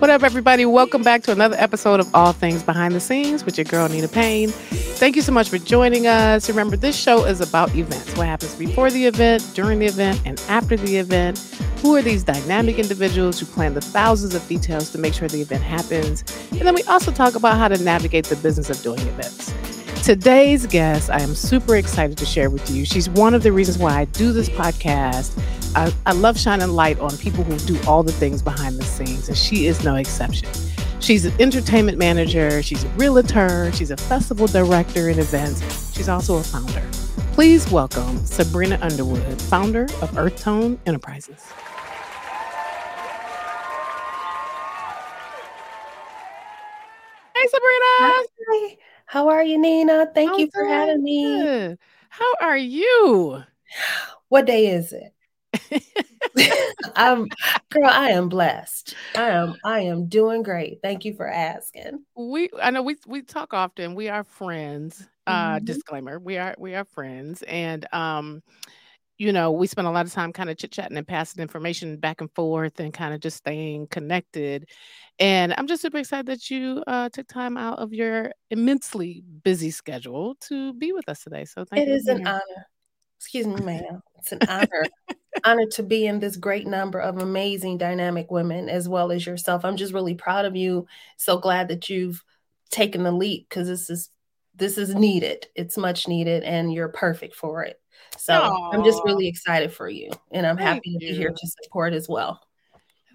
What up, everybody? Welcome back to another episode of All Things Behind the Scenes with your girl, Nina Payne. Thank you so much for joining us. Remember, this show is about events what happens before the event, during the event, and after the event. Who are these dynamic individuals who plan the thousands of details to make sure the event happens? And then we also talk about how to navigate the business of doing events. Today's guest, I am super excited to share with you. She's one of the reasons why I do this podcast. I, I, love shining light on people who do all the things behind the scenes, and she is no exception. She's an entertainment manager, she's a realtor, she's a festival director in events, she's also a founder. Please welcome Sabrina Underwood, founder of Earth Tone Enterprises. Hey, Sabrina. Hi. How are you, Nina? Thank I'm you for having me. How are you? What day is it? I'm girl, I am blessed. I am I am doing great. Thank you for asking. We I know we we talk often. We are friends. Uh mm-hmm. disclaimer. We are we are friends and um you know, we spend a lot of time kind of chit chatting and passing information back and forth and kind of just staying connected. And I'm just super excited that you uh, took time out of your immensely busy schedule to be with us today. So thank it you. It is an honor. Excuse me, ma'am. It's an honor. honor to be in this great number of amazing, dynamic women as well as yourself. I'm just really proud of you. So glad that you've taken the leap because this is this is needed. It's much needed, and you're perfect for it. So Aww. I'm just really excited for you, and I'm thank happy to be here to support as well.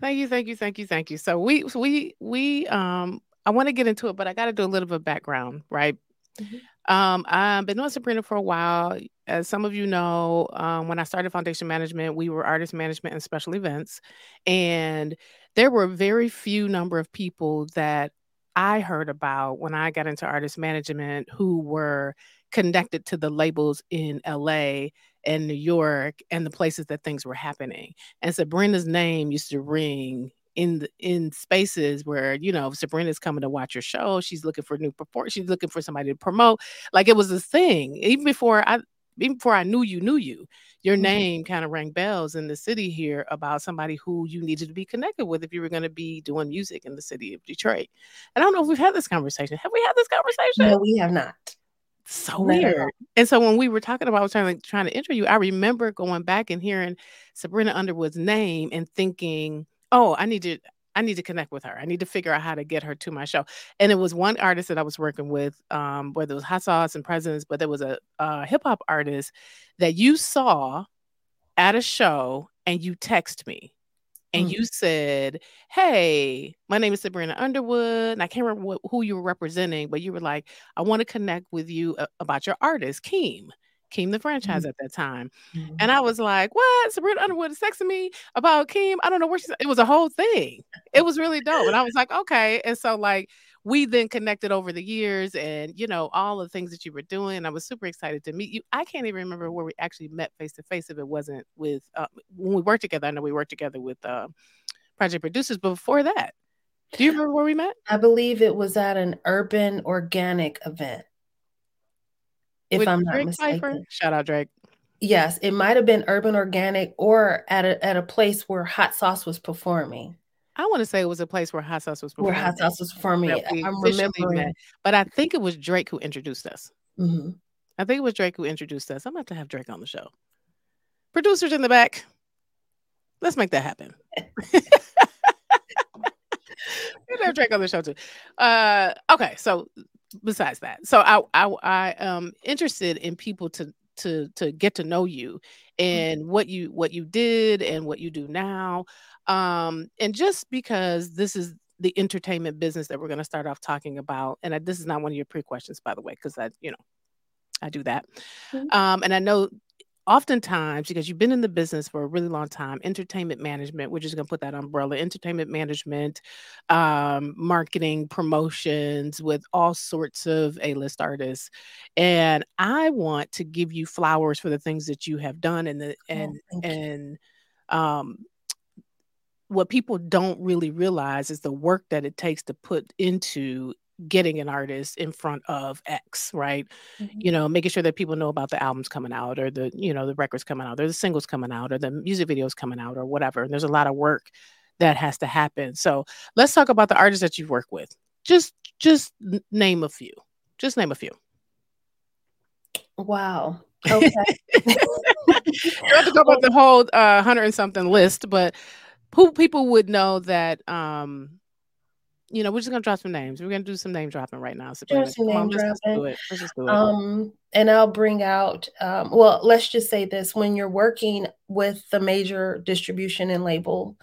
Thank you, thank you, thank you, thank you. So we we we um I want to get into it, but I got to do a little bit of background, right? Mm-hmm. Um, I've been on Sabrina for a while. As some of you know, um, when I started Foundation Management, we were artist management and special events, and there were very few number of people that I heard about when I got into artist management who were connected to the labels in LA and New York and the places that things were happening. And Sabrina's name used to ring in the, in spaces where you know Sabrina's coming to watch your show. She's looking for new perform. She's looking for somebody to promote. Like it was a thing even before I even before I knew you knew you. Your mm-hmm. name kind of rang bells in the city here about somebody who you needed to be connected with if you were going to be doing music in the city of Detroit. And I don't know if we've had this conversation. Have we had this conversation? No, we have not so weird. And so when we were talking about trying to trying to interview, I remember going back and hearing Sabrina Underwood's name and thinking, "Oh, I need to I need to connect with her. I need to figure out how to get her to my show." And it was one artist that I was working with, um, whether it was Hot Sauce and Presence, but there was a, a hip hop artist that you saw at a show and you text me and mm. you said, Hey, my name is Sabrina Underwood. And I can't remember what, who you were representing, but you were like, I want to connect with you uh, about your artist, Keem. Keem the franchise mm. at that time. Mm. And I was like, What? Sabrina Underwood is texting me about Keem. I don't know where she's it was a whole thing. It was really dope. And I was like, okay. And so like we then connected over the years and you know all the things that you were doing i was super excited to meet you i can't even remember where we actually met face to face if it wasn't with uh, when we worked together i know we worked together with uh, project producers but before that do you remember where we met i believe it was at an urban organic event if with i'm not drake mistaken Pfeiffer? shout out drake yes it might have been urban organic or at a, at a place where hot sauce was performing I want to say it was a place where Hot Sauce was performing. Where Hot Sauce was performing. I'm remembering. Met. But I think it was Drake who introduced us. Mm-hmm. I think it was Drake who introduced us. I'm about to have Drake on the show. Producers in the back. Let's make that happen. have Drake on the show too. Uh, okay, so besides that, so I I I am interested in people to to to get to know you and mm-hmm. what you what you did and what you do now um, and just because this is the entertainment business that we're going to start off talking about, and I, this is not one of your pre questions, by the way, because I, you know, I do that. Mm-hmm. Um, and I know oftentimes because you've been in the business for a really long time entertainment management we're just going to put that umbrella entertainment management um, marketing promotions with all sorts of a-list artists and i want to give you flowers for the things that you have done and the and oh, and um, what people don't really realize is the work that it takes to put into getting an artist in front of X, right? Mm-hmm. You know, making sure that people know about the albums coming out or the, you know, the records coming out or the singles coming out or the music videos coming out or whatever. And there's a lot of work that has to happen. So let's talk about the artists that you work with. Just just name a few. Just name a few. Wow. Okay. you have to go about the whole uh, hundred and something list, but who people would know that um you know, we're just gonna drop some names. We're gonna do some name dropping right now. Sure, some name on, let's, let's do it. Let's just do it. Um, and I'll bring out. Um, well, let's just say this: when you're working with the major distribution and label,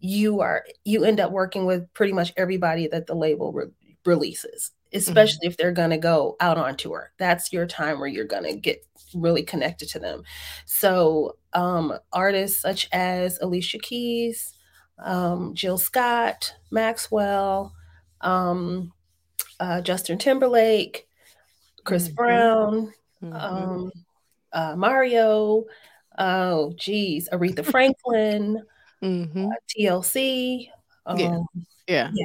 you are you end up working with pretty much everybody that the label re- releases, mm-hmm. especially if they're gonna go out on tour. That's your time where you're gonna get really connected to them. So, um, artists such as Alicia Keys um, Jill Scott, Maxwell, um, uh, Justin Timberlake, Chris mm-hmm. Brown, mm-hmm. Um, uh, Mario, oh geez, Aretha Franklin, mm-hmm. uh, TLC. yeah. Um, yeah. Yeah.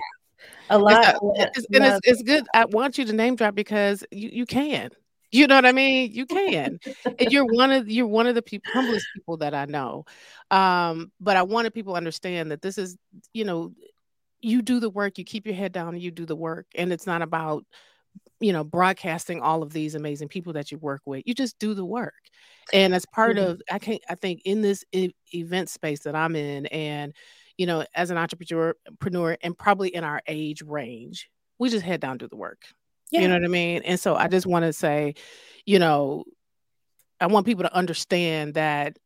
A lot. It's, it's, and it's, it's good. I want you to name drop because you, you can. You know what I mean? You can. and you're one of you're one of the people humblest people that I know. Um, but I wanted people to understand that this is, you know, you do the work, you keep your head down you do the work. And it's not about, you know, broadcasting all of these amazing people that you work with. You just do the work. And as part mm-hmm. of I can't I think in this e- event space that I'm in and you know, as an entrepreneur and probably in our age range, we just head down do the work. Yeah. You know what I mean? And so I just want to say, you know, I want people to understand that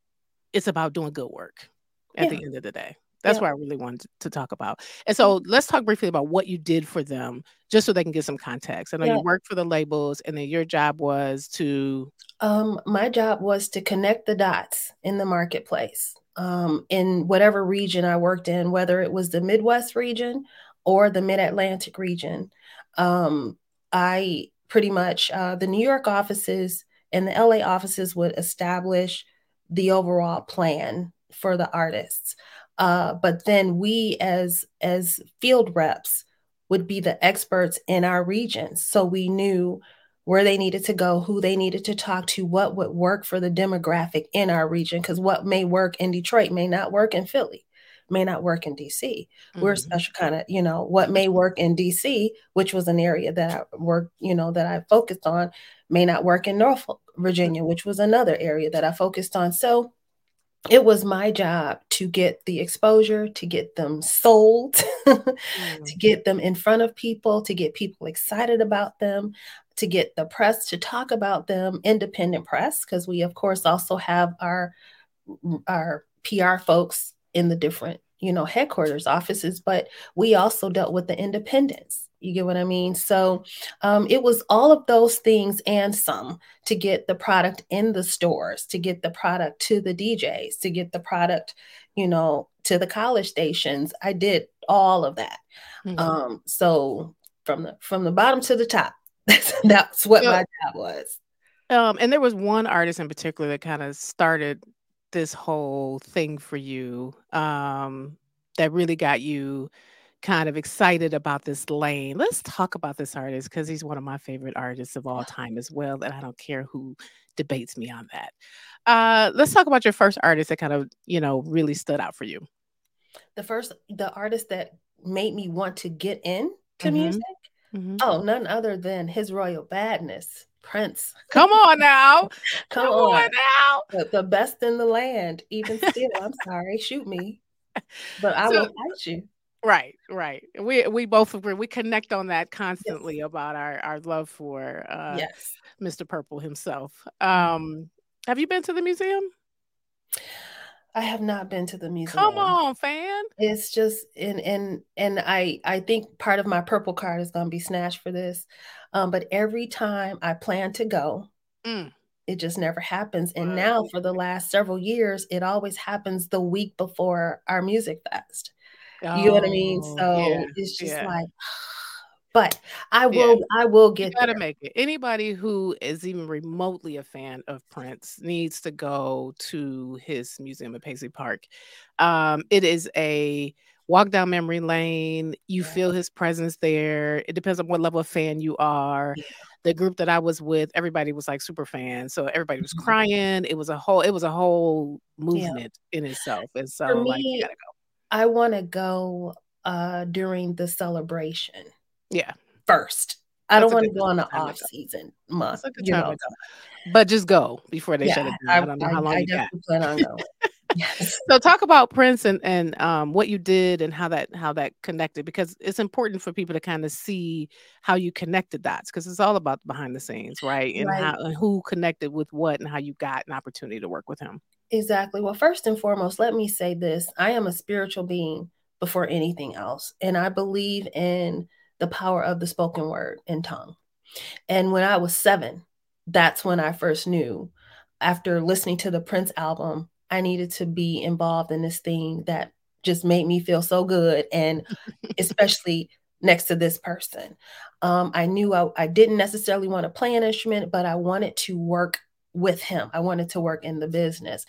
it's about doing good work at yeah. the end of the day. That's yeah. what I really wanted to talk about. And so let's talk briefly about what you did for them, just so they can get some context. I know yeah. you worked for the labels, and then your job was to. Um, my job was to connect the dots in the marketplace um, in whatever region I worked in, whether it was the Midwest region or the Mid Atlantic region. Um, I pretty much, uh, the New York offices and the LA offices would establish the overall plan for the artists. Uh, but then we as as field reps would be the experts in our regions. So we knew where they needed to go, who they needed to talk to, what would work for the demographic in our region, because what may work in Detroit may not work in Philly may not work in DC. Mm-hmm. We're a mm-hmm. special kind of, you know, what may work in DC, which was an area that I worked, you know, that I focused on, may not work in Norfolk, Virginia, which was another area that I focused on. So it was my job to get the exposure, to get them sold, mm-hmm. to get them in front of people, to get people excited about them, to get the press to talk about them, independent press, because we of course also have our our PR folks in the different you know headquarters offices but we also dealt with the independents. You get what i mean? So um, it was all of those things and some to get the product in the stores to get the product to the djs to get the product you know to the college stations. I did all of that. Mm-hmm. um, so from the from the bottom to the top that's, that's what my job was. Um, and there was one artist in particular that kind of started this whole thing for you um, that really got you kind of excited about this lane. Let's talk about this artist because he's one of my favorite artists of all time as well. And I don't care who debates me on that. Uh, let's talk about your first artist that kind of, you know, really stood out for you. The first, the artist that made me want to get into mm-hmm. music. Mm-hmm. Oh, none other than his royal badness. Prince. Come on now. Come, Come on. on. now. The, the, best in the land. Even still, I'm sorry. Shoot me. But I so, will fight you. Right, right. We we both agree. We connect on that constantly yes. about our our love for uh, yes. Mr. Purple himself. Um, have you been to the museum? I have not been to the museum. Come on, fan. It's just and and and I I think part of my purple card is going to be snatched for this. Um, but every time I plan to go, mm. it just never happens. And wow. now for the last several years, it always happens the week before our music fest. Oh, you know what I mean? Oh, so yeah, it's just yeah. like but I will yeah. I will get you gotta there. make it. Anybody who is even remotely a fan of Prince needs to go to his museum at Paisley Park. Um, it is a walk down memory lane. You yeah. feel his presence there. It depends on what level of fan you are. Yeah. The group that I was with, everybody was like super fans. So everybody was mm-hmm. crying. It was a whole, it was a whole movement yeah. in itself. And so me, like you gotta go. I want to go uh during the celebration. Yeah. First. I don't want to go on the off season month. But just go before they yeah, shut it down. I, I don't know I, how long I you got. plan on going. Yes. So talk about Prince and and um, what you did and how that how that connected because it's important for people to kind of see how you connected dots because it's all about behind the scenes, right? And right. how and who connected with what and how you got an opportunity to work with him. Exactly. Well, first and foremost, let me say this: I am a spiritual being before anything else, and I believe in the power of the spoken word and tongue. And when I was seven, that's when I first knew after listening to the Prince album, I needed to be involved in this thing that just made me feel so good. And especially next to this person. Um, I knew I, I didn't necessarily want to play an instrument, but I wanted to work with him. I wanted to work in the business.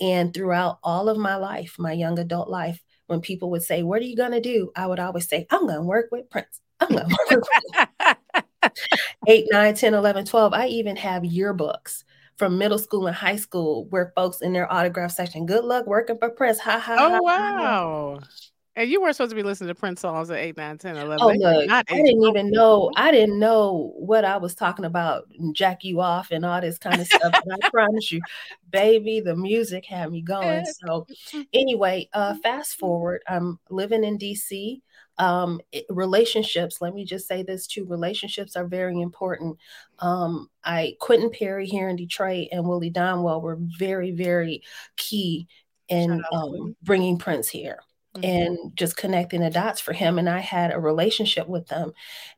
And throughout all of my life, my young adult life, when people would say, What are you going to do? I would always say, I'm going to work with Prince. I'm going to work with Prince. 8, 9, 10, 11, 12. I even have yearbooks from middle school and high school where folks in their autograph section, good luck working for Prince. Ha ha. Oh, ha, wow. Ha. And you weren't supposed to be listening to Prince songs at 8, 9, 10, 11. Oh, look, I didn't even know. I didn't know what I was talking about, jack you off and all this kind of stuff. I promise you, baby, the music had me going. So, anyway, uh, fast forward, I'm living in DC um, it, relationships let me just say this too relationships are very important. Um, i quentin perry here in detroit and willie donwell were very very key in um, bringing prince here mm-hmm. and just connecting the dots for him and i had a relationship with them.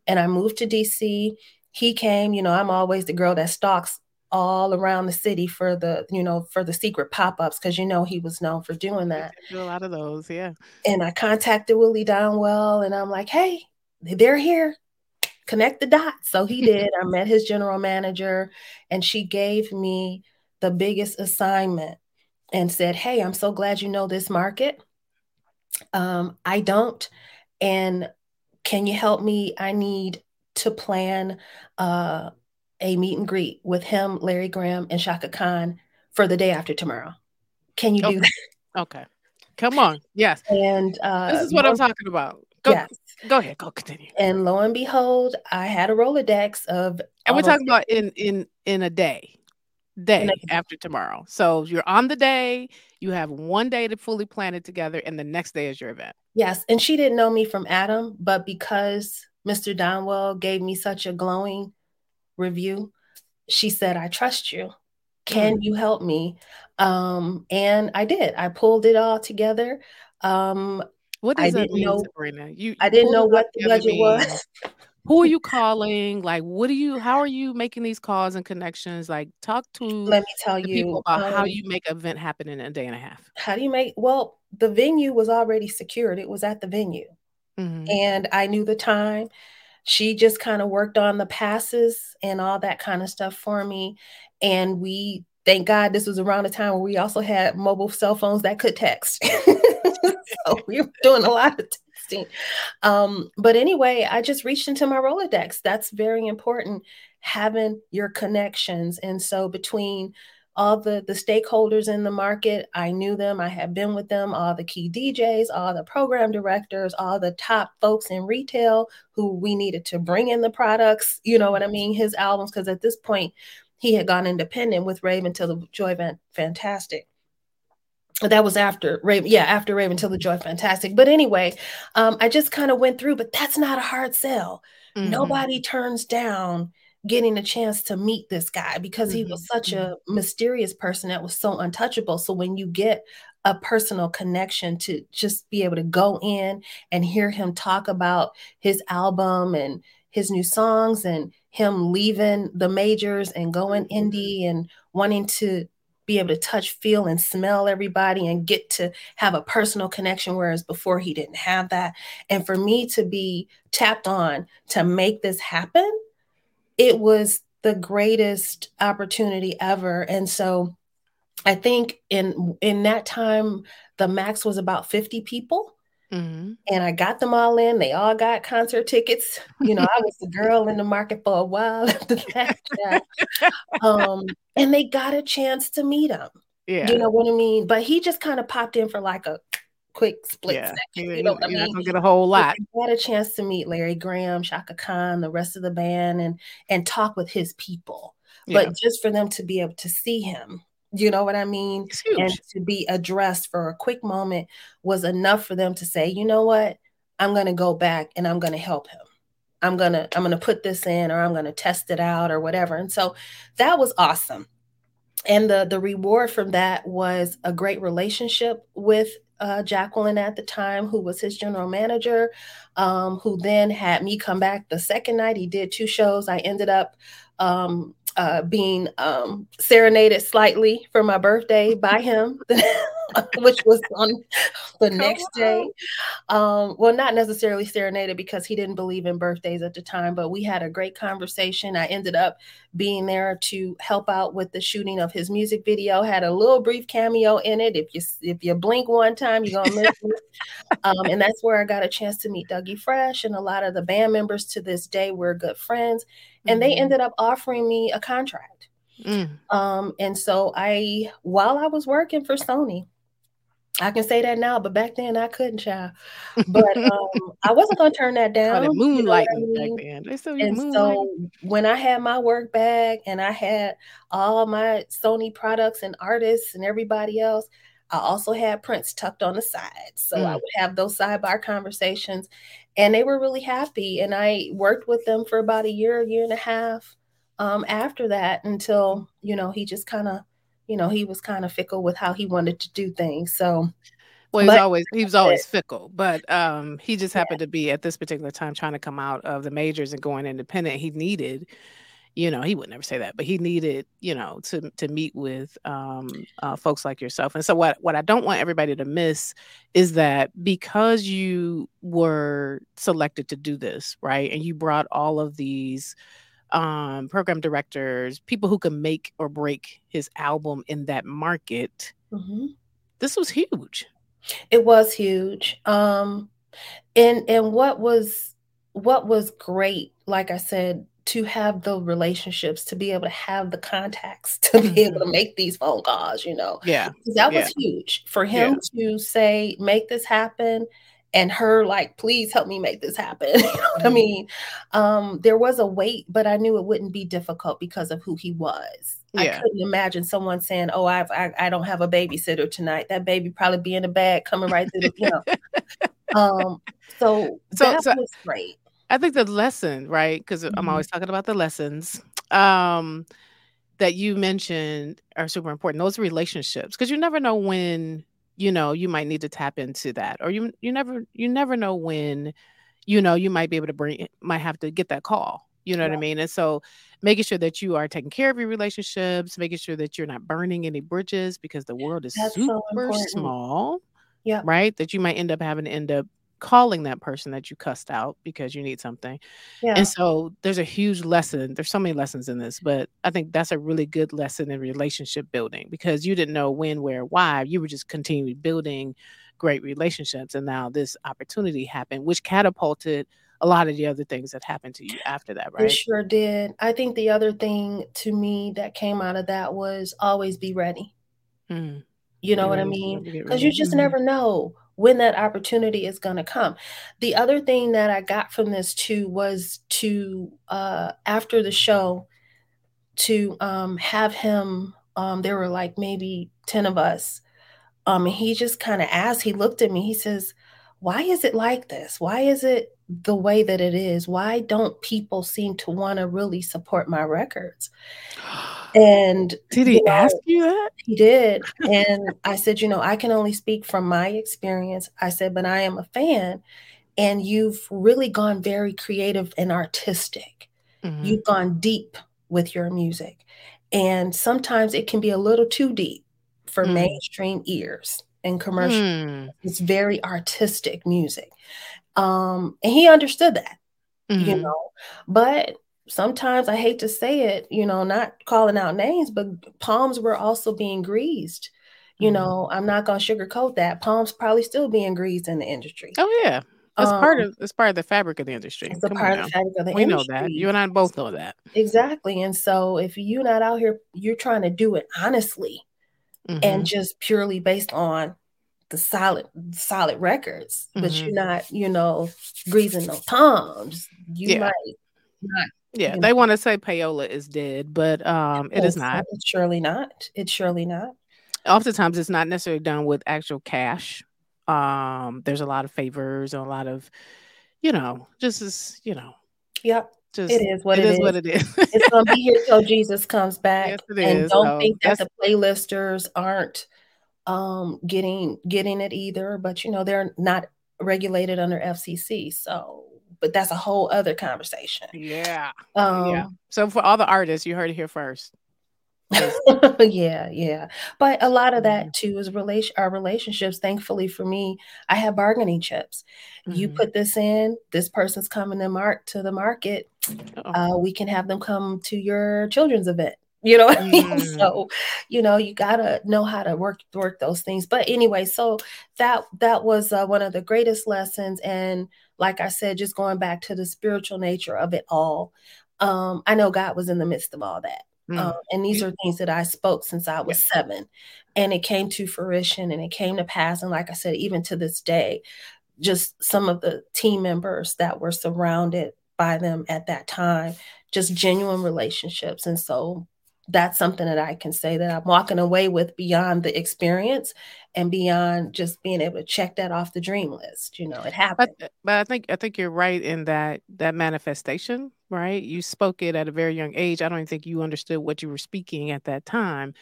And i moved to dc he came you know i'm always the girl that stalks all around the city for the you know for the secret pop-ups because you know he was known for doing that. do a lot of those yeah. And i contacted willie donwell and i'm like hey they're here. Connect the dots. So he did. I met his general manager and she gave me the biggest assignment and said hey i'm so glad you know this market. Um, i don't and can you help me? I need to plan uh, a meet and greet with him, Larry Graham, and Chaka Khan for the day after tomorrow. Can you okay. do that? Okay. Come on. Yes. And uh, this is what lo- I'm talking about. Go, yes. go ahead. Go continue. And lo and behold, I had a Rolodex of. And we're talking about in in in a day, day a- after tomorrow. So you're on the day. You have one day to fully plan it together, and the next day is your event. Yes, and she didn't know me from Adam, but because Mr. Donwell gave me such a glowing review. She said, I trust you. Can mm. you help me? Um, and I did. I pulled it all together. Um, what does I that mean, know, Sabrina? You, I didn't know what the budget was. Who are you calling? Like, what do you? How are you making these calls and connections? Like, talk to. Let me tell you about um, how you make an event happen in a day and a half. How do you make? Well, the venue was already secured. It was at the venue, mm-hmm. and I knew the time she just kind of worked on the passes and all that kind of stuff for me. And we, thank God, this was around the time where we also had mobile cell phones that could text. so we were doing a lot of texting. Um, but anyway, I just reached into my Rolodex. That's very important, having your connections. And so between all the the stakeholders in the market i knew them i had been with them all the key djs all the program directors all the top folks in retail who we needed to bring in the products you know what i mean his albums because at this point he had gone independent with raven till the joy Van- fantastic that was after Raven, yeah, after Rave Un2 the Joy Fantastic. But anyway, um, I just kind of went through, but that's not a hard sell. Mm-hmm. Nobody turns down getting a chance to meet this guy because mm-hmm. he was mm-hmm, such a mm-hmm. mysterious person that was so untouchable. So when you get a personal connection to just be able to go in and hear him talk about his album and his new songs and him leaving the majors and going mm-hmm. indie and wanting to be able to touch, feel, and smell everybody and get to have a personal connection, whereas before he didn't have that. And for me to be tapped on to make this happen it was the greatest opportunity ever. And so I think in in that time, the max was about 50 people. Mm-hmm. And I got them all in. They all got concert tickets. You know, I was the girl in the market for a while after that. um, and they got a chance to meet him. Yeah. You know what I mean? But he just kind of popped in for like a quick split yeah. section. You, you know what I mean? Not gonna get a whole lot. I had a chance to meet Larry Graham, Chaka Khan, the rest of the band, and and talk with his people. Yeah. But just for them to be able to see him, you know what I mean, and to be addressed for a quick moment was enough for them to say, you know what, I'm gonna go back and I'm gonna help him. I'm gonna I'm gonna put this in, or I'm gonna test it out, or whatever. And so that was awesome and the the reward from that was a great relationship with uh, Jacqueline at the time, who was his general manager, um, who then had me come back the second night. He did two shows. I ended up um, uh, being um, serenaded slightly for my birthday by him, which was on the Come next on. day. Um, well, not necessarily serenaded because he didn't believe in birthdays at the time, but we had a great conversation. I ended up being there to help out with the shooting of his music video. Had a little brief cameo in it. If you if you blink one time, you're gonna miss it. Um, and that's where I got a chance to meet Dougie Fresh and a lot of the band members. To this day, we're good friends and they mm-hmm. ended up offering me a contract. Mm. Um, and so I, while I was working for Sony, I can say that now, but back then I couldn't, child. But um, I wasn't gonna turn that down. Moonlight you know I mean? back then. They still and so when I had my work bag and I had all my Sony products and artists and everybody else, I also had Prince tucked on the side. So mm. I would have those sidebar conversations and they were really happy. And I worked with them for about a year, a year and a half um, after that until, you know, he just kind of, you know, he was kind of fickle with how he wanted to do things. So, well, he was always he was always fickle, but um, he just happened yeah. to be at this particular time trying to come out of the majors and going independent. He needed you know he would never say that but he needed you know to to meet with um, uh, folks like yourself and so what what i don't want everybody to miss is that because you were selected to do this right and you brought all of these um, program directors people who can make or break his album in that market mm-hmm. this was huge it was huge um and and what was what was great like i said to have the relationships, to be able to have the contacts, to be able to mm-hmm. make these phone calls, you know. Yeah. That yeah. was huge for him yeah. to say, make this happen. And her like, please help me make this happen. you know what I mm-hmm. mean? Um, there was a wait, but I knew it wouldn't be difficult because of who he was. Yeah. I couldn't imagine someone saying, "Oh, I've, I, I don't have a babysitter tonight. That baby probably be in the bag coming right through the, you know." um, so, so that so, was great. I think the lesson, right? Because mm-hmm. I'm always talking about the lessons um, that you mentioned are super important. Those relationships, because you never know when you know you might need to tap into that, or you you never you never know when you know you might be able to bring might have to get that call. You know yeah. what I mean? And so making sure that you are taking care of your relationships, making sure that you're not burning any bridges because the world is That's super so small. Yeah. Right. That you might end up having to end up calling that person that you cussed out because you need something. Yeah. And so there's a huge lesson. There's so many lessons in this, but I think that's a really good lesson in relationship building because you didn't know when, where, why. You were just continuing building great relationships. And now this opportunity happened, which catapulted a lot of the other things that happened to you after that, right? It sure did. I think the other thing to me that came out of that was always be ready. Mm. You know what I mean? Because you just mm-hmm. never know when that opportunity is going to come. The other thing that I got from this too was to uh, after the show to um, have him. Um, there were like maybe ten of us. Um, and he just kind of asked. He looked at me. He says, "Why is it like this? Why is it the way that it is? Why don't people seem to want to really support my records?" And did he you know, ask you that? He did. And I said, you know, I can only speak from my experience. I said, but I am a fan. And you've really gone very creative and artistic. Mm-hmm. You've gone deep with your music. And sometimes it can be a little too deep for mm. mainstream ears and commercial. Mm. It's very artistic music. Um, and he understood that, mm-hmm. you know, but sometimes I hate to say it, you know, not calling out names, but palms were also being greased. You mm-hmm. know, I'm not gonna sugarcoat that. Palms probably still being greased in the industry. Oh yeah. it's um, part of it's part of the fabric of the industry. It's a part of the fabric of the we industry. know that. You and I both know that. Exactly. And so if you're not out here, you're trying to do it honestly mm-hmm. and just purely based on the solid solid records, mm-hmm. but you're mm-hmm. not, you know, greasing no palms. You yeah. might not. Yeah, they know. want to say payola is dead, but um, it is not. It's surely not. It's surely not. Oftentimes, it's not necessarily done with actual cash. Um, there's a lot of favors and a lot of, you know, just as you know. Yep. Just, it is what it, it is, is. what it is. it's gonna be here till Jesus comes back. Yes, and is. don't so think that the playlisters aren't um, getting getting it either. But you know, they're not regulated under FCC, so but that's a whole other conversation. Yeah. Um, yeah. So for all the artists, you heard it here first. yeah, yeah. But a lot of that mm-hmm. too is relation our relationships. Thankfully for me, I have bargaining chips. Mm-hmm. You put this in, this person's coming to mark to the market. Uh, we can have them come to your children's event. You know what I mean? Mm. So, you know, you gotta know how to work work those things. But anyway, so that that was uh, one of the greatest lessons. And like I said, just going back to the spiritual nature of it all. Um, I know God was in the midst of all that. Mm. Um, and these are things that I spoke since I was yeah. seven, and it came to fruition and it came to pass. And like I said, even to this day, just some of the team members that were surrounded by them at that time, just genuine relationships. And so that's something that I can say that I'm walking away with beyond the experience and beyond just being able to check that off the dream list. You know, it happened. But, but I think I think you're right in that that manifestation, right? You spoke it at a very young age. I don't even think you understood what you were speaking at that time.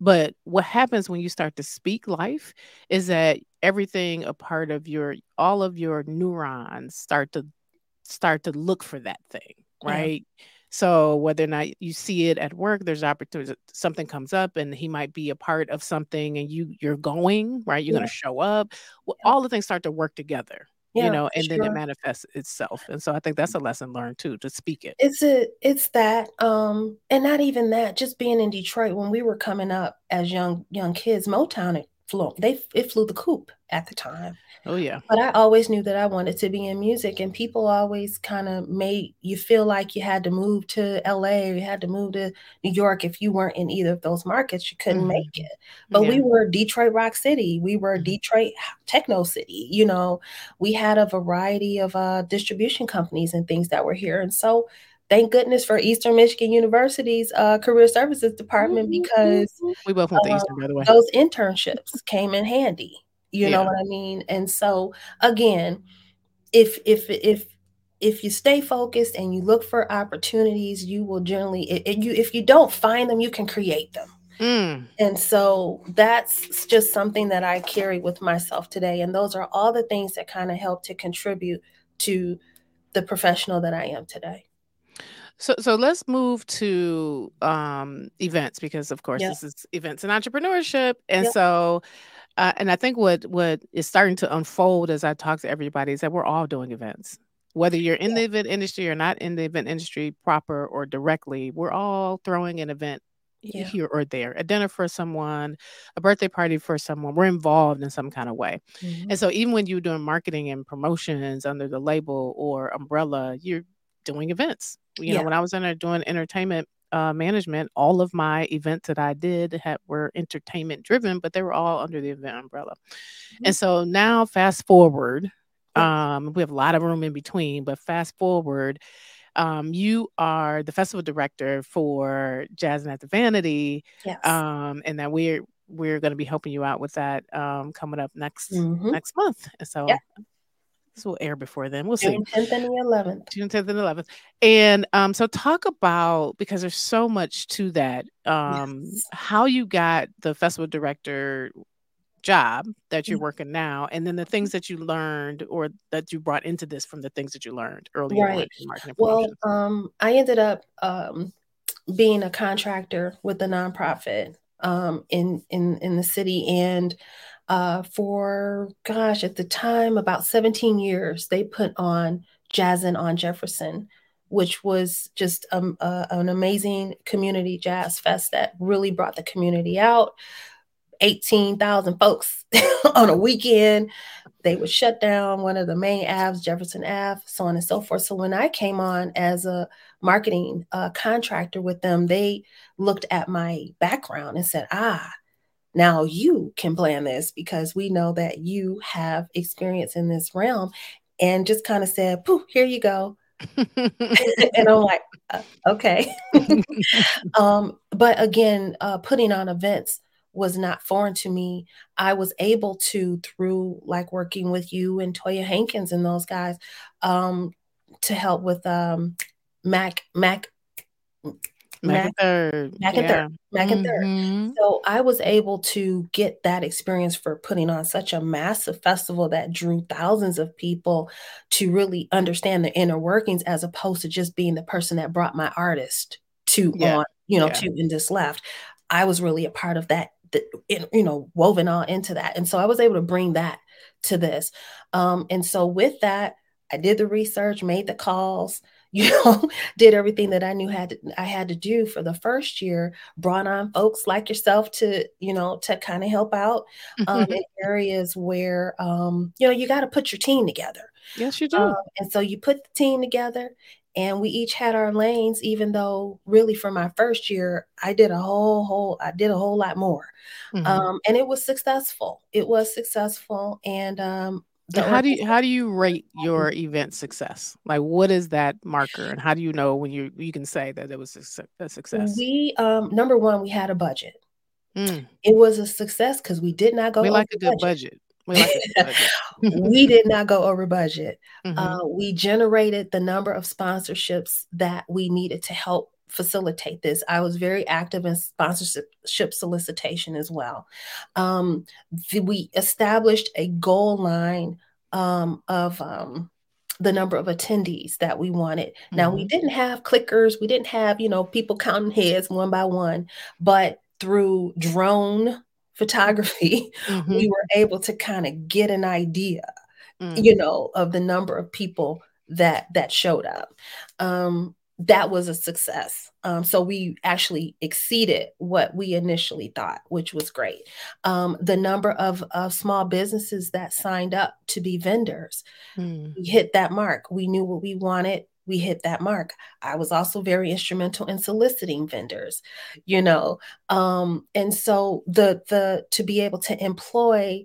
But what happens when you start to speak life is that everything a part of your all of your neurons start to start to look for that thing, right? Yeah so whether or not you see it at work, there's opportunity. Something comes up, and he might be a part of something, and you you're going right. You're yeah. going to show up. Well. All the things start to work together. Yeah, you know, and sure. then it manifests itself. And so I think that's a lesson learned too to speak it. It's a it's that um and not even that just being in Detroit when we were coming up as young young kids Motown flew they it flew the coop at the time. Oh yeah. But I always knew that I wanted to be in music and people always kind of made you feel like you had to move to LA or you had to move to New York if you weren't in either of those markets you couldn't mm-hmm. make it. But yeah. we were Detroit Rock City, we were mm-hmm. Detroit Techno City, you know. We had a variety of uh, distribution companies and things that were here and so thank goodness for Eastern Michigan University's uh, Career Services Department mm-hmm. because we both went to Eastern, by the way. Those internships came in handy. You yeah. know what I mean? And so again, if if if if you stay focused and you look for opportunities, you will generally it, it, you if you don't find them, you can create them. Mm. And so that's just something that I carry with myself today. And those are all the things that kind of help to contribute to the professional that I am today. So so let's move to um events because of course yep. this is events and entrepreneurship. And yep. so uh, and I think what what is starting to unfold as I talk to everybody is that we're all doing events. Whether you're in the event industry or not in the event industry proper or directly, we're all throwing an event yeah. here or there, a dinner for someone, a birthday party for someone. We're involved in some kind of way. Mm-hmm. And so even when you're doing marketing and promotions under the label or umbrella, you're doing events. You yeah. know, when I was in there doing entertainment uh, management, all of my events that I did had, were entertainment driven, but they were all under the event umbrella. Mm-hmm. And so now, fast forward, um, we have a lot of room in between, but fast forward, um, you are the festival director for Jazz and at the Vanity, yes. um, and that we're we're going to be helping you out with that um, coming up next mm-hmm. next month. And so yeah. This will air before then. We'll June see. 10th and the 11th. June 10th and 11th. And um, so talk about because there's so much to that. Um, yes. how you got the festival director job that you're mm-hmm. working now and then the things that you learned or that you brought into this from the things that you learned earlier right. well um, i ended up um, being a contractor with a nonprofit um, in in in the city and uh, for gosh, at the time, about 17 years, they put on Jazzin' on Jefferson, which was just um, an amazing community jazz fest that really brought the community out. 18,000 folks on a weekend. They would shut down one of the main Aves, Jefferson Ave, so on and so forth. So when I came on as a marketing uh, contractor with them, they looked at my background and said, ah, now you can plan this because we know that you have experience in this realm and just kind of said, poof, here you go. and I'm like, uh, okay. um, but again, uh, putting on events was not foreign to me. I was able to, through like working with you and Toya Hankins and those guys, um, to help with um, Mac Mac Mac, third. Mac and third. Mac and third. Mm-hmm. So I was able to get that experience for putting on such a massive festival that drew thousands of people to really understand the inner workings as opposed to just being the person that brought my artist to yeah. on, you know, yeah. to and just left. I was really a part of that, that you know, woven all into that. And so I was able to bring that to this. Um, and so with that, I did the research, made the calls, you know, did everything that I knew had to, I had to do for the first year, brought on folks like yourself to, you know, to kind of help out um, in areas where, um, you know, you got to put your team together. Yes, you do. Um, and so you put the team together and we each had our lanes, even though really for my first year, I did a whole, whole, I did a whole lot more. Mm-hmm. Um, and it was successful. It was successful. And how do you how do you rate your event success? Like, what is that marker, and how do you know when you you can say that it was a, success? We um number one, we had a budget. Mm. It was a success because we did not go. We like a good budget. We, like budget. we did not go over budget. Mm-hmm. Uh, we generated the number of sponsorships that we needed to help facilitate this. I was very active in sponsorship solicitation as well. Um, the, we established a goal line um, of um, the number of attendees that we wanted. Mm-hmm. Now we mm-hmm. didn't have clickers, we didn't have you know people counting heads one by one, but through drone photography, mm-hmm. we were able to kind of get an idea, mm-hmm. you know, of the number of people that that showed up. Um, that was a success. Um, so we actually exceeded what we initially thought, which was great. Um, the number of, of small businesses that signed up to be vendors, mm. we hit that mark. We knew what we wanted. We hit that mark. I was also very instrumental in soliciting vendors, you know, um, and so the the to be able to employ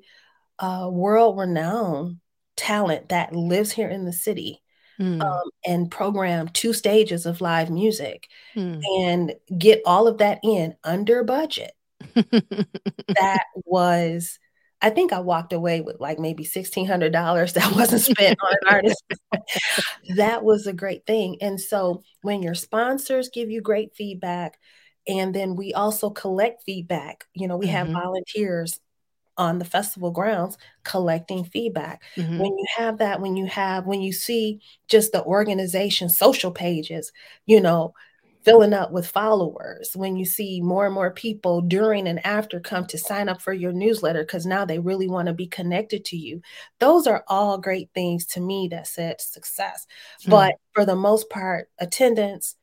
uh, world renowned talent that lives here in the city mm. um, and program two stages of live music mm. and get all of that in under budget. that was, I think I walked away with like maybe $1,600 that wasn't spent on an artist. that was a great thing. And so when your sponsors give you great feedback, and then we also collect feedback. You know, we mm-hmm. have volunteers on the festival grounds collecting feedback. Mm-hmm. When you have that, when you have, when you see just the organization social pages, you know, filling up with followers, when you see more and more people during and after come to sign up for your newsletter because now they really want to be connected to you. Those are all great things to me that said success. Mm-hmm. But for the most part, attendance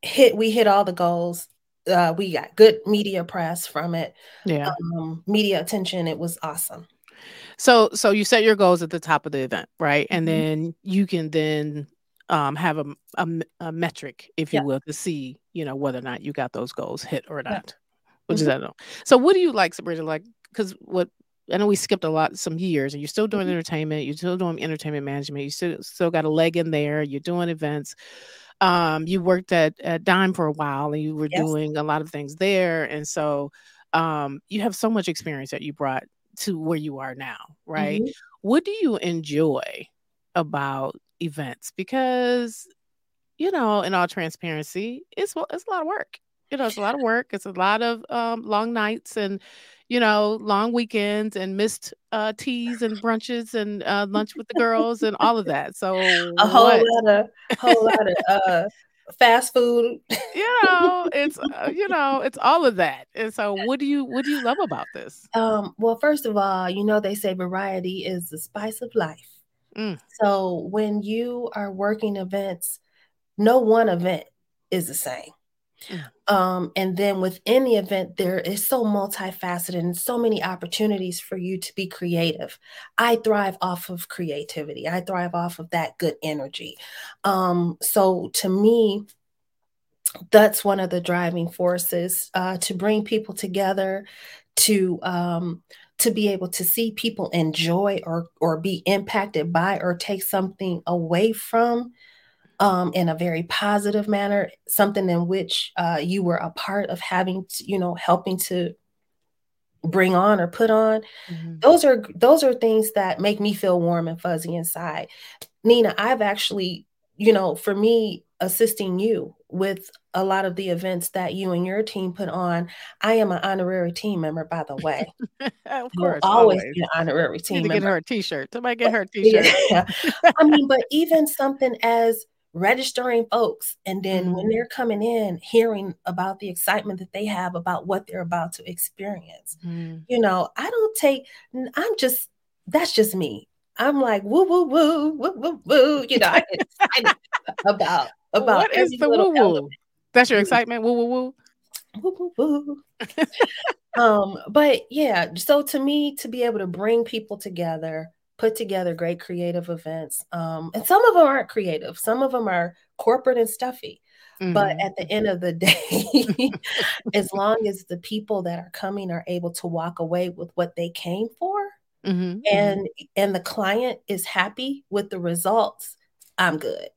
hit we hit all the goals uh, we got good media press from it. Yeah. Um, media attention. It was awesome. So, so you set your goals at the top of the event, right? And mm-hmm. then you can then um, have a, a, a, metric, if you yeah. will, to see, you know, whether or not you got those goals hit or not. Yeah. Which mm-hmm. is that? So, what do you like, Sabrina? Like, because what I know we skipped a lot, some years, and you're still doing mm-hmm. entertainment. You're still doing entertainment management. You still still got a leg in there. You're doing events um, you worked at, at Dime for a while and you were yes. doing a lot of things there. And so um, you have so much experience that you brought to where you are now, right? Mm-hmm. What do you enjoy about events? Because, you know, in all transparency, it's, it's a lot of work. You know, it's a lot of work. It's a lot of um, long nights and you know, long weekends and missed uh, teas and brunches and uh, lunch with the girls and all of that. So a whole what? lot of whole lot of uh, fast food. you know, it's uh, you know, it's all of that. And so, what do you what do you love about this? Um, well, first of all, you know, they say variety is the spice of life. Mm. So when you are working events, no one event is the same. Um, and then within the event, there is so multifaceted and so many opportunities for you to be creative. I thrive off of creativity, I thrive off of that good energy. Um, so to me, that's one of the driving forces uh, to bring people together, to um, to be able to see people enjoy or or be impacted by or take something away from um, in a very positive manner, something in which uh, you were a part of having, to, you know, helping to bring on or put on. Mm-hmm. Those are those are things that make me feel warm and fuzzy inside. Nina, I've actually, you know, for me, assisting you with a lot of the events that you and your team put on. I am an honorary team member, by the way. of course, always, always be an honorary team. Need to member. get her a T-shirt. Somebody get her a T-shirt. yeah. I mean, but even something as registering folks and then mm-hmm. when they're coming in hearing about the excitement that they have about what they're about to experience. Mm-hmm. you know i don't take i'm just that's just me. I'm like woo woo woo woo woo woo you know i get excited about about what is the woo woo that's your excitement? Woo woo woo? Woo woo woo. Um but yeah so to me to be able to bring people together put together great creative events. Um, and some of them aren't creative, some of them are corporate and stuffy. Mm-hmm. But at the end of the day, as long as the people that are coming are able to walk away with what they came for, mm-hmm. and mm-hmm. and the client is happy with the results, I'm good.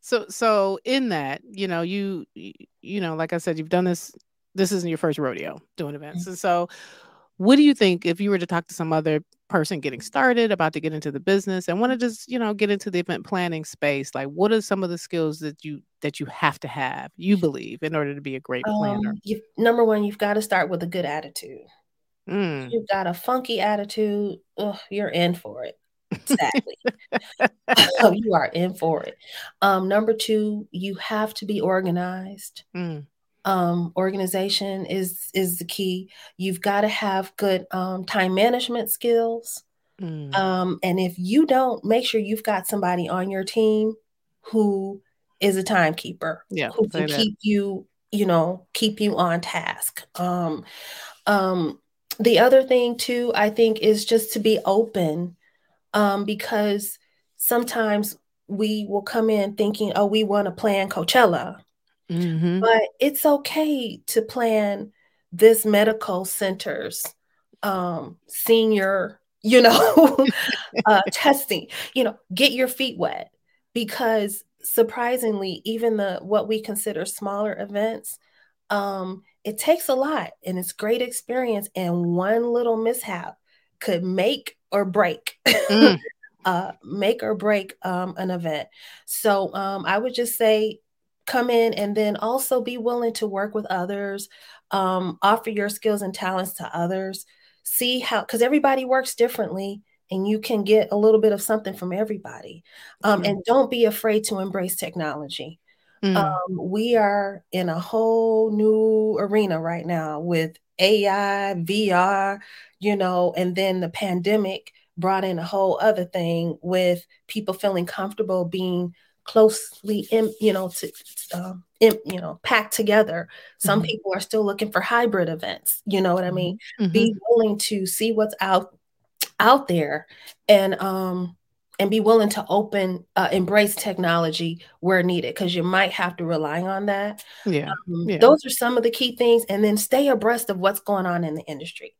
So so in that, you know, you you know, like I said, you've done this. This isn't your first rodeo doing events, mm-hmm. and so what do you think if you were to talk to some other person getting started, about to get into the business, and want to just you know get into the event planning space? Like, what are some of the skills that you that you have to have? You believe in order to be a great planner. Um, you, number one, you've got to start with a good attitude. Mm. You've got a funky attitude. Ugh, you're in for it. Exactly. you are in for it. Um, number two, you have to be organized. Mm um, organization is is the key. You've got to have good um, time management skills, mm. um, and if you don't, make sure you've got somebody on your team who is a timekeeper, yeah, who can keep you, you know, keep you on task. Um, um, the other thing too, I think, is just to be open, um, because sometimes we will come in thinking, oh, we want to plan Coachella Mm-hmm. But it's okay to plan this medical center's um, senior, you know, uh, testing. You know, get your feet wet because surprisingly, even the what we consider smaller events, um, it takes a lot and it's great experience. And one little mishap could make or break. Mm. uh, make or break um, an event. So um, I would just say come in and then also be willing to work with others, um, offer your skills and talents to others, see how, because everybody works differently and you can get a little bit of something from everybody. Um, mm-hmm. And don't be afraid to embrace technology. Mm-hmm. Um, we are in a whole new arena right now with AI, VR, you know, and then the pandemic brought in a whole other thing with people feeling comfortable being closely in, you know to um, in, you know packed together some mm-hmm. people are still looking for hybrid events you know what i mean mm-hmm. be willing to see what's out out there and um and be willing to open uh, embrace technology where needed because you might have to rely on that yeah. Um, yeah. those are some of the key things and then stay abreast of what's going on in the industry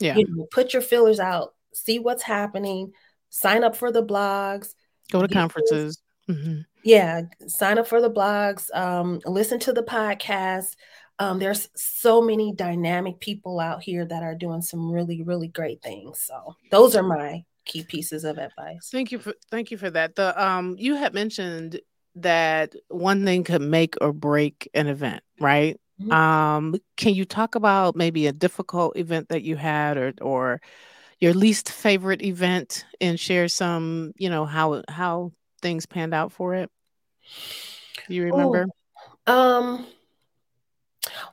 yeah you know, put your fillers out see what's happening sign up for the blogs go to conferences mm-hmm. Yeah, sign up for the blogs, um, listen to the podcast. Um, there's so many dynamic people out here that are doing some really, really great things. So those are my key pieces of advice. Thank you for thank you for that. The um you had mentioned that one thing could make or break an event, right? Mm-hmm. Um, can you talk about maybe a difficult event that you had or or your least favorite event and share some, you know, how how things panned out for it? Do you remember? Ooh, um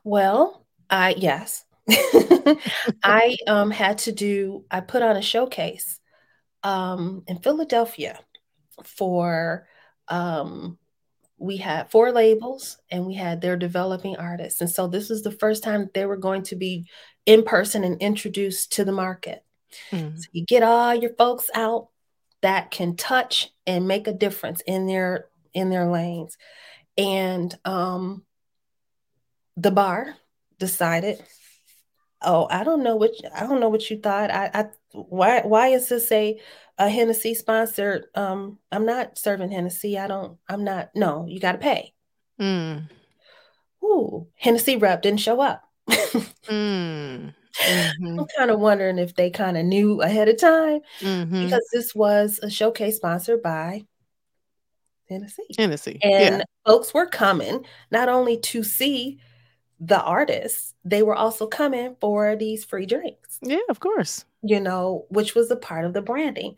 well, I yes. I um had to do I put on a showcase um in Philadelphia for um we had four labels and we had their developing artists. And so this was the first time they were going to be in person and introduced to the market. Mm. So you get all your folks out that can touch and make a difference in their in their lanes and um the bar decided, oh, I don't know what I don't know what you thought. I, I why why is this a a Hennessy sponsored? Um, I'm not serving Hennessy. I don't. I'm not. No, you got to pay. Mm. Ooh, Hennessy rep didn't show up. mm. Mm-hmm. I'm kind of wondering if they kind of knew ahead of time mm-hmm. because this was a showcase sponsored by Hennessy. Hennessy. And yeah. folks were coming not only to see the artists, they were also coming for these free drinks. Yeah, of course. You know, which was a part of the branding.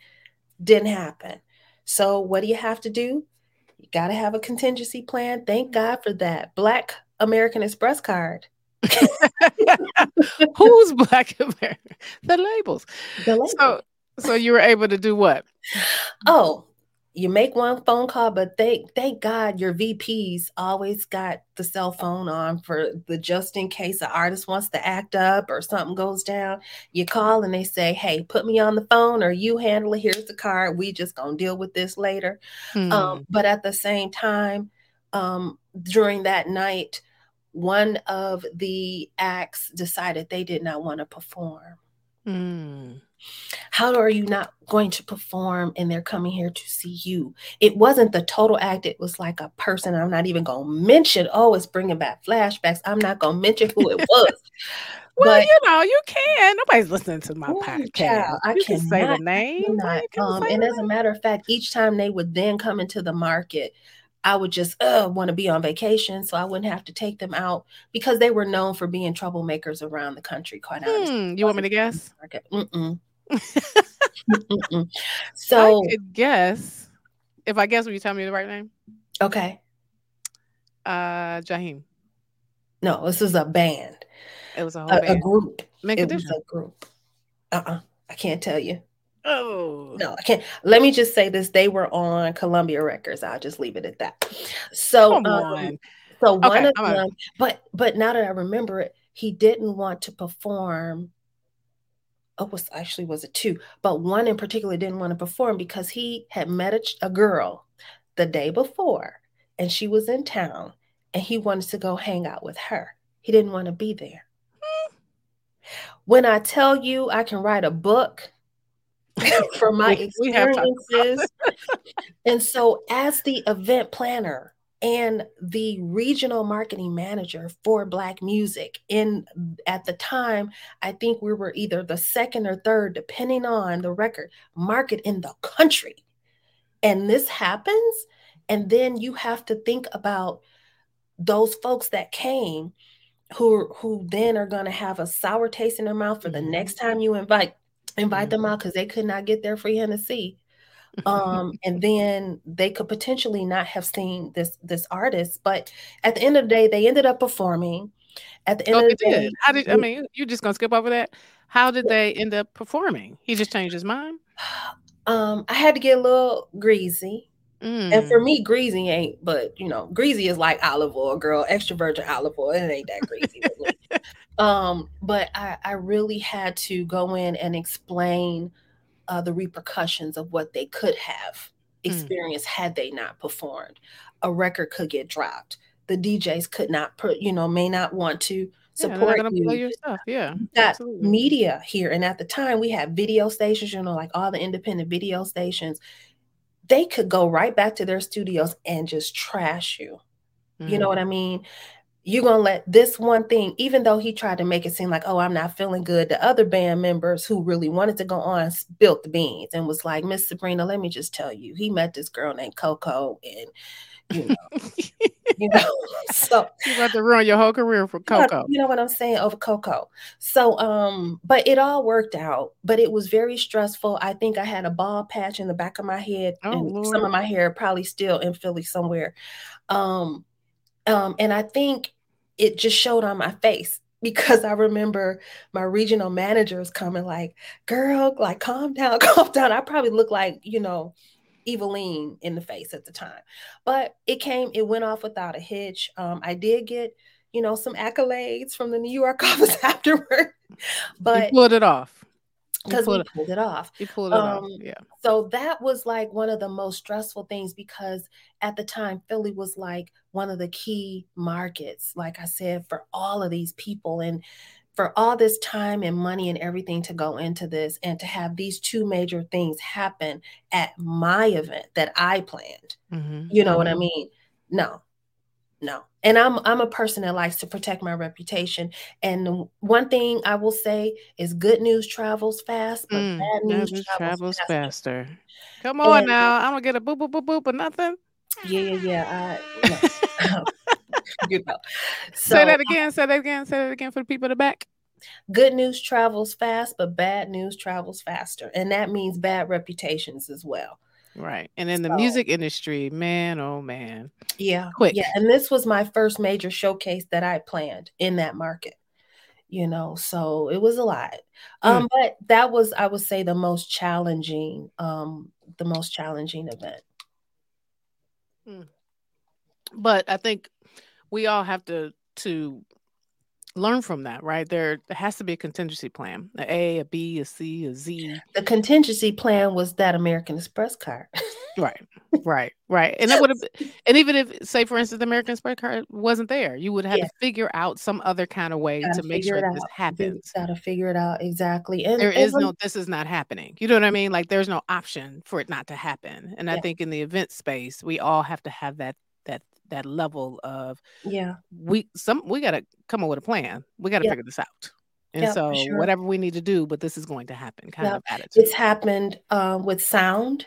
Didn't happen. So, what do you have to do? You got to have a contingency plan. Thank God for that. Black American Express card. Who's Black American? The labels. The labels. So, so you were able to do what? Oh, you make one phone call, but thank thank God your VPs always got the cell phone on for the just in case the artist wants to act up or something goes down. You call and they say, "Hey, put me on the phone, or you handle it. Here's the card. We just gonna deal with this later." Hmm. Um, but at the same time, um, during that night, one of the acts decided they did not want to perform. Hmm. How are you not going to perform and they're coming here to see you? It wasn't the total act, it was like a person. I'm not even going to mention, oh, it's bringing back flashbacks. I'm not going to mention who it was. well, but, you know, you can. Nobody's listening to my podcast. Child, I can say the name. Not, um, and as a matter of fact, each time they would then come into the market, I would just uh, want to be on vacation, so I wouldn't have to take them out because they were known for being troublemakers around the country. Quite honestly, hmm, you want me to guess? Mm-mm. so I could guess. If I guess, will you tell me the right name? Okay. Uh, Jaheim. No, this is a band. It was a whole a, a group. Make it was a group. Uh uh I can't tell you. Oh no, I can't. Let me just say this: they were on Columbia Records. I'll just leave it at that. So, um, so one okay, of them, a... but but now that I remember it, he didn't want to perform oh, was actually was it two, but one in particular didn't want to perform because he had met a, a girl the day before and she was in town and he wanted to go hang out with her. He didn't want to be there. When I tell you I can write a book from my experiences. and so as the event planner, and the regional marketing manager for black music. In at the time i think we were either the second or third depending on the record market in the country. And this happens and then you have to think about those folks that came who who then are going to have a sour taste in their mouth for the mm-hmm. next time you invite invite them out because they could not get their free Hennessy um, and then they could potentially not have seen this this artist. But at the end of the day, they ended up performing. At the end oh, of the day, did. how did I mean? You're just gonna skip over that? How did they end up performing? He just changed his mind. Um, I had to get a little greasy. Mm. And for mm. me, greasy ain't, but you know, greasy is like olive oil, girl, extra virgin olive oil. It ain't that greasy. um, but I, I really had to go in and explain uh, the repercussions of what they could have hmm. experienced mm. had they not performed. A record could get dropped. The DJs could not put, you know, may not want to support yeah, you. your stuff. Yeah, that media here, and at the time we had video stations, you know, like all the independent video stations. They could go right back to their studios and just trash you. Mm. You know mm-hmm. what I mean? You're going to let this one thing, even though he tried to make it seem like, oh, I'm not feeling good, the other band members who really wanted to go on built the beans and was like, Miss Sabrina, let me just tell you, he met this girl named Coco and you know, you know, so you about to ruin your whole career for Coco. You know what I'm saying over Coco. So, um, but it all worked out. But it was very stressful. I think I had a bald patch in the back of my head, oh, and Lord. some of my hair probably still in Philly somewhere. Um, um, and I think it just showed on my face because I remember my regional managers coming like, girl, like calm down, calm down. I probably looked like, you know, Evillene in the face at the time. But it came, it went off without a hitch. Um, I did get, you know, some accolades from the New York office afterward. But you pulled it off. Because we pulled it off. You pulled it um, off. Yeah. So that was like one of the most stressful things because at the time Philly was like one of the key markets, like I said, for all of these people and for all this time and money and everything to go into this and to have these two major things happen at my event that I planned. Mm-hmm. You know mm-hmm. what I mm-hmm. mean? No. No. And I'm I'm a person that likes to protect my reputation. And one thing I will say is good news travels fast, but mm, bad news travels, travels faster. faster. Come on and, now. I'm gonna get a boop boop boop boop or nothing. Yeah, yeah, yeah. I, no. you know. So, say that again. Say that again. Say that again for the people in the back. Good news travels fast, but bad news travels faster, and that means bad reputations as well. Right, and in so, the music industry, man, oh man, yeah, quick, yeah. And this was my first major showcase that I planned in that market you know so it was a lot um mm. but that was i would say the most challenging um the most challenging event mm. but i think we all have to to learn from that, right? There, has to be a contingency plan, a A, a B, a C, a Z. The contingency plan was that American Express card. right, right, right. And that would have, and even if, say, for instance, the American Express card wasn't there, you would have yeah. to figure out some other kind of way to make sure this happens. Got to figure it out exactly. And there is no, this is not happening. You know what I mean? Like, there's no option for it not to happen. And yeah. I think in the event space, we all have to have that that that level of yeah we some we got to come up with a plan we got to figure this out and so sure. whatever we need to do but this is going to happen kind of attitude it's happened uh, with sound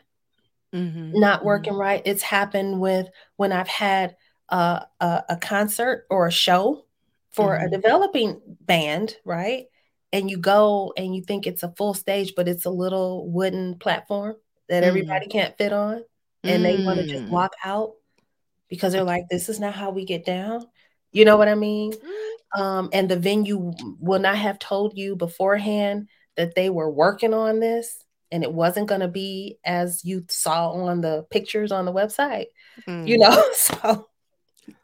mm-hmm. not mm-hmm. working mm-hmm. right it's happened with when i've had uh, a, a, concert or a show for mm-hmm. a developing band right and you go and you think it's a full stage but it's a little wooden platform that mm-hmm. everybody can't fit on and they want to just mm. walk out because they're like, this is not how we get down. You know what I mean? Mm-hmm. Um, and the venue will not have told you beforehand that they were working on this and it wasn't going to be as you saw on the pictures on the website. Mm. You know, so mm.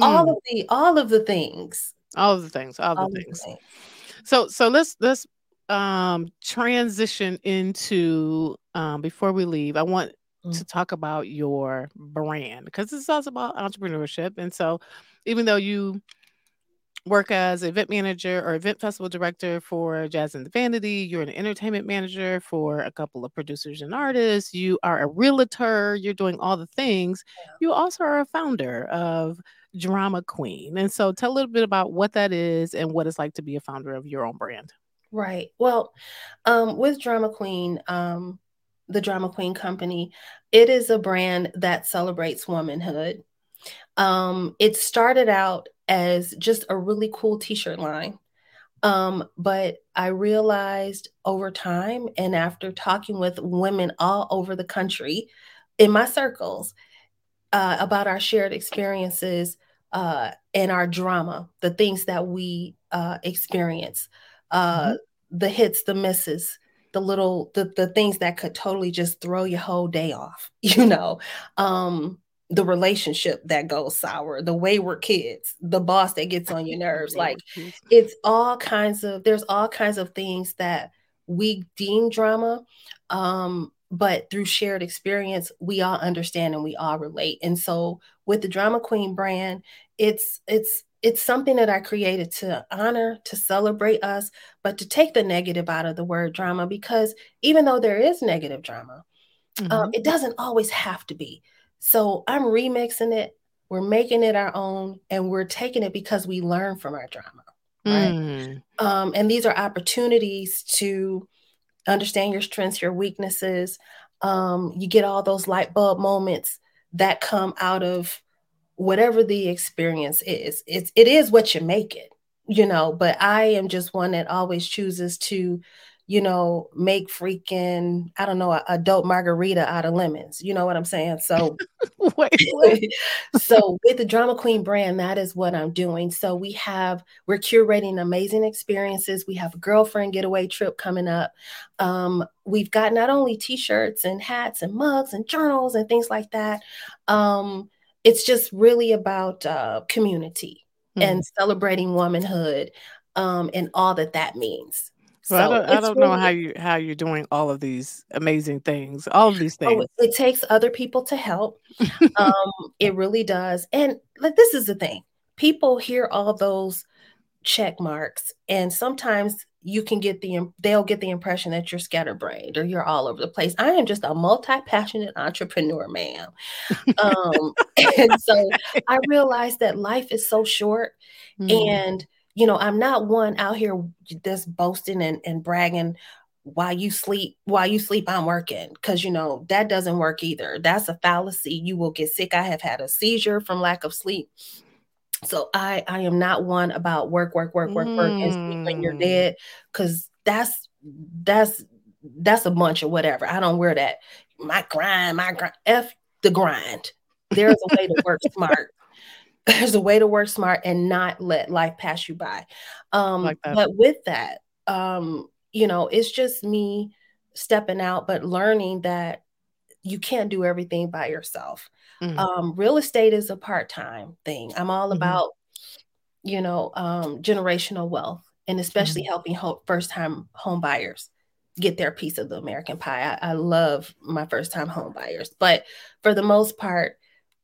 all of the all of the things. All of the things, all, all the things. things. So so let's let's um transition into um before we leave. I want to mm. talk about your brand because this is also about entrepreneurship. And so, even though you work as event manager or event festival director for Jazz and the Vanity, you're an entertainment manager for a couple of producers and artists, you are a realtor, you're doing all the things. You also are a founder of Drama Queen. And so, tell a little bit about what that is and what it's like to be a founder of your own brand. Right. Well, um, with Drama Queen, um, the Drama Queen Company, it is a brand that celebrates womanhood. Um, it started out as just a really cool t shirt line. Um, but I realized over time and after talking with women all over the country in my circles uh, about our shared experiences uh, and our drama, the things that we uh, experience, uh, mm-hmm. the hits, the misses, the little the, the things that could totally just throw your whole day off you know? Um the relationship that goes sour the wayward kids the boss that gets on your nerves like it's all kinds of there's all kinds of things that we deem drama um but through shared experience we all understand and we all relate. And so with the drama queen brand it's it's it's something that I created to honor, to celebrate us, but to take the negative out of the word drama because even though there is negative drama, um, mm-hmm. um, it doesn't always have to be. So I'm remixing it, we're making it our own, and we're taking it because we learn from our drama. Right. Mm. Um, and these are opportunities to understand your strengths, your weaknesses. Um, you get all those light bulb moments that come out of whatever the experience is it's it is what you make it you know but i am just one that always chooses to you know make freaking i don't know a, a dope margarita out of lemons you know what i'm saying? So wait, so with the drama queen brand that is what i'm doing. So we have we're curating amazing experiences. We have a girlfriend getaway trip coming up. Um, we've got not only t-shirts and hats and mugs and journals and things like that. Um, it's just really about uh, community mm-hmm. and celebrating womanhood um, and all that that means. So I don't, I don't really, know how you how you're doing all of these amazing things, all of these oh, things. Oh, it takes other people to help. um, it really does. And like this is the thing: people hear all those check marks, and sometimes you can get the they'll get the impression that you're scatterbrained or you're all over the place. I am just a multi-passionate entrepreneur, ma'am. Um, and so I realized that life is so short, mm. and you know, I'm not one out here just boasting and, and bragging while you sleep while you sleep i'm working because you know that doesn't work either that's a fallacy you will get sick i have had a seizure from lack of sleep so i i am not one about work work work work work and when you're mm. dead because that's that's that's a bunch of whatever i don't wear that my grind my grind f the grind there's a way to work smart there's a way to work smart and not let life pass you by. Um, like but with that, um, you know, it's just me stepping out, but learning that you can't do everything by yourself. Mm-hmm. Um, real estate is a part-time thing. I'm all mm-hmm. about, you know, um, generational wealth and especially mm-hmm. helping ho- first-time home buyers get their piece of the American pie. I, I love my first-time home buyers, but for the most part,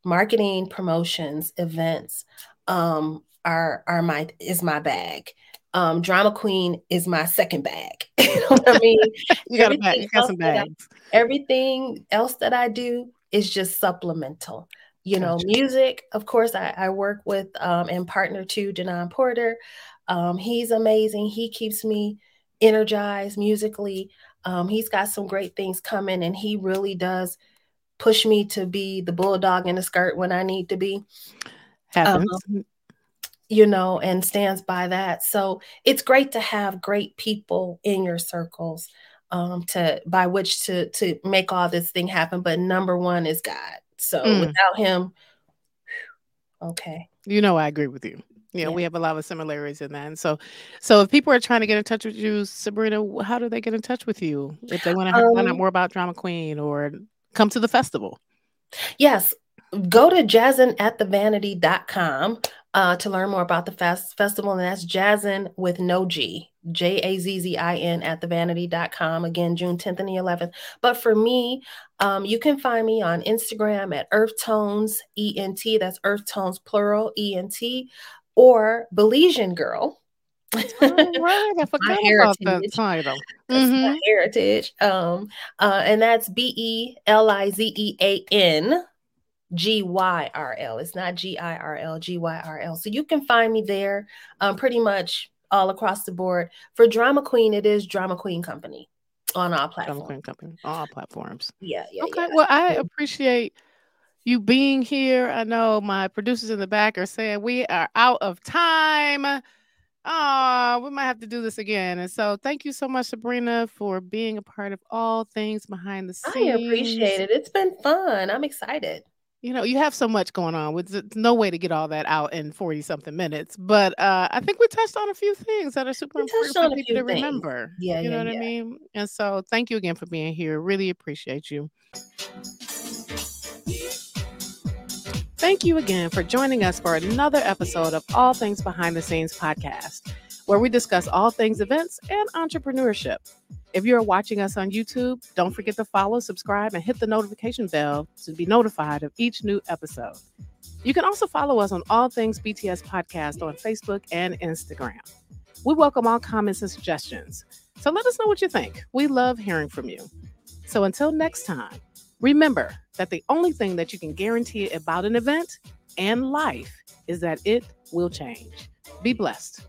marketing, promotions, events um, are are my is my bag. Um, drama queen is my second bag. you know what I mean? you got a bag. You got some bags. I, everything else that I do is just supplemental. You know, gotcha. music. Of course, I, I work with um, and partner to Denon Porter. Um, he's amazing. He keeps me energized musically. Um, he's got some great things coming, and he really does push me to be the bulldog in the skirt when I need to be. Happens. Um, you know, and stands by that. So it's great to have great people in your circles um, to by which to to make all this thing happen. But number one is God. So mm. without Him, okay. You know, I agree with you. You know, yeah. we have a lot of similarities in that. And so, so if people are trying to get in touch with you, Sabrina, how do they get in touch with you if they want to um, find out um, more about Drama Queen or come to the festival. Yes. Go to jazzin uh, to learn more about the fest- festival. And that's jazzin with no G, J A Z Z I N at thevanity.com. Again, June 10th and the 11th. But for me, um, you can find me on Instagram at Earth Tones ENT. That's Earth Tones plural ENT or Belizean Girl right. I forgot about that title. Mm-hmm. heritage. Um, uh, and that's B E L I Z E A N G Y R L. It's not G I R L, G Y R L. So you can find me there um, pretty much all across the board. For Drama Queen, it is Drama Queen Company on all platforms. Drama Queen Company, all platforms. Yeah, yeah. Okay. Yeah. Well, I appreciate you being here. I know my producers in the back are saying we are out of time. Oh, we might have to do this again. And so thank you so much, Sabrina, for being a part of all things behind the scenes. I appreciate it. It's been fun. I'm excited. You know, you have so much going on with no way to get all that out in 40 something minutes. But uh, I think we touched on a few things that are super important for people to things. remember. Yeah. You yeah, know what yeah. I mean? And so thank you again for being here. Really appreciate you. Thank you again for joining us for another episode of All Things Behind the Scenes podcast, where we discuss all things events and entrepreneurship. If you're watching us on YouTube, don't forget to follow, subscribe, and hit the notification bell to be notified of each new episode. You can also follow us on All Things BTS Podcast on Facebook and Instagram. We welcome all comments and suggestions. So let us know what you think. We love hearing from you. So until next time, Remember that the only thing that you can guarantee about an event and life is that it will change. Be blessed.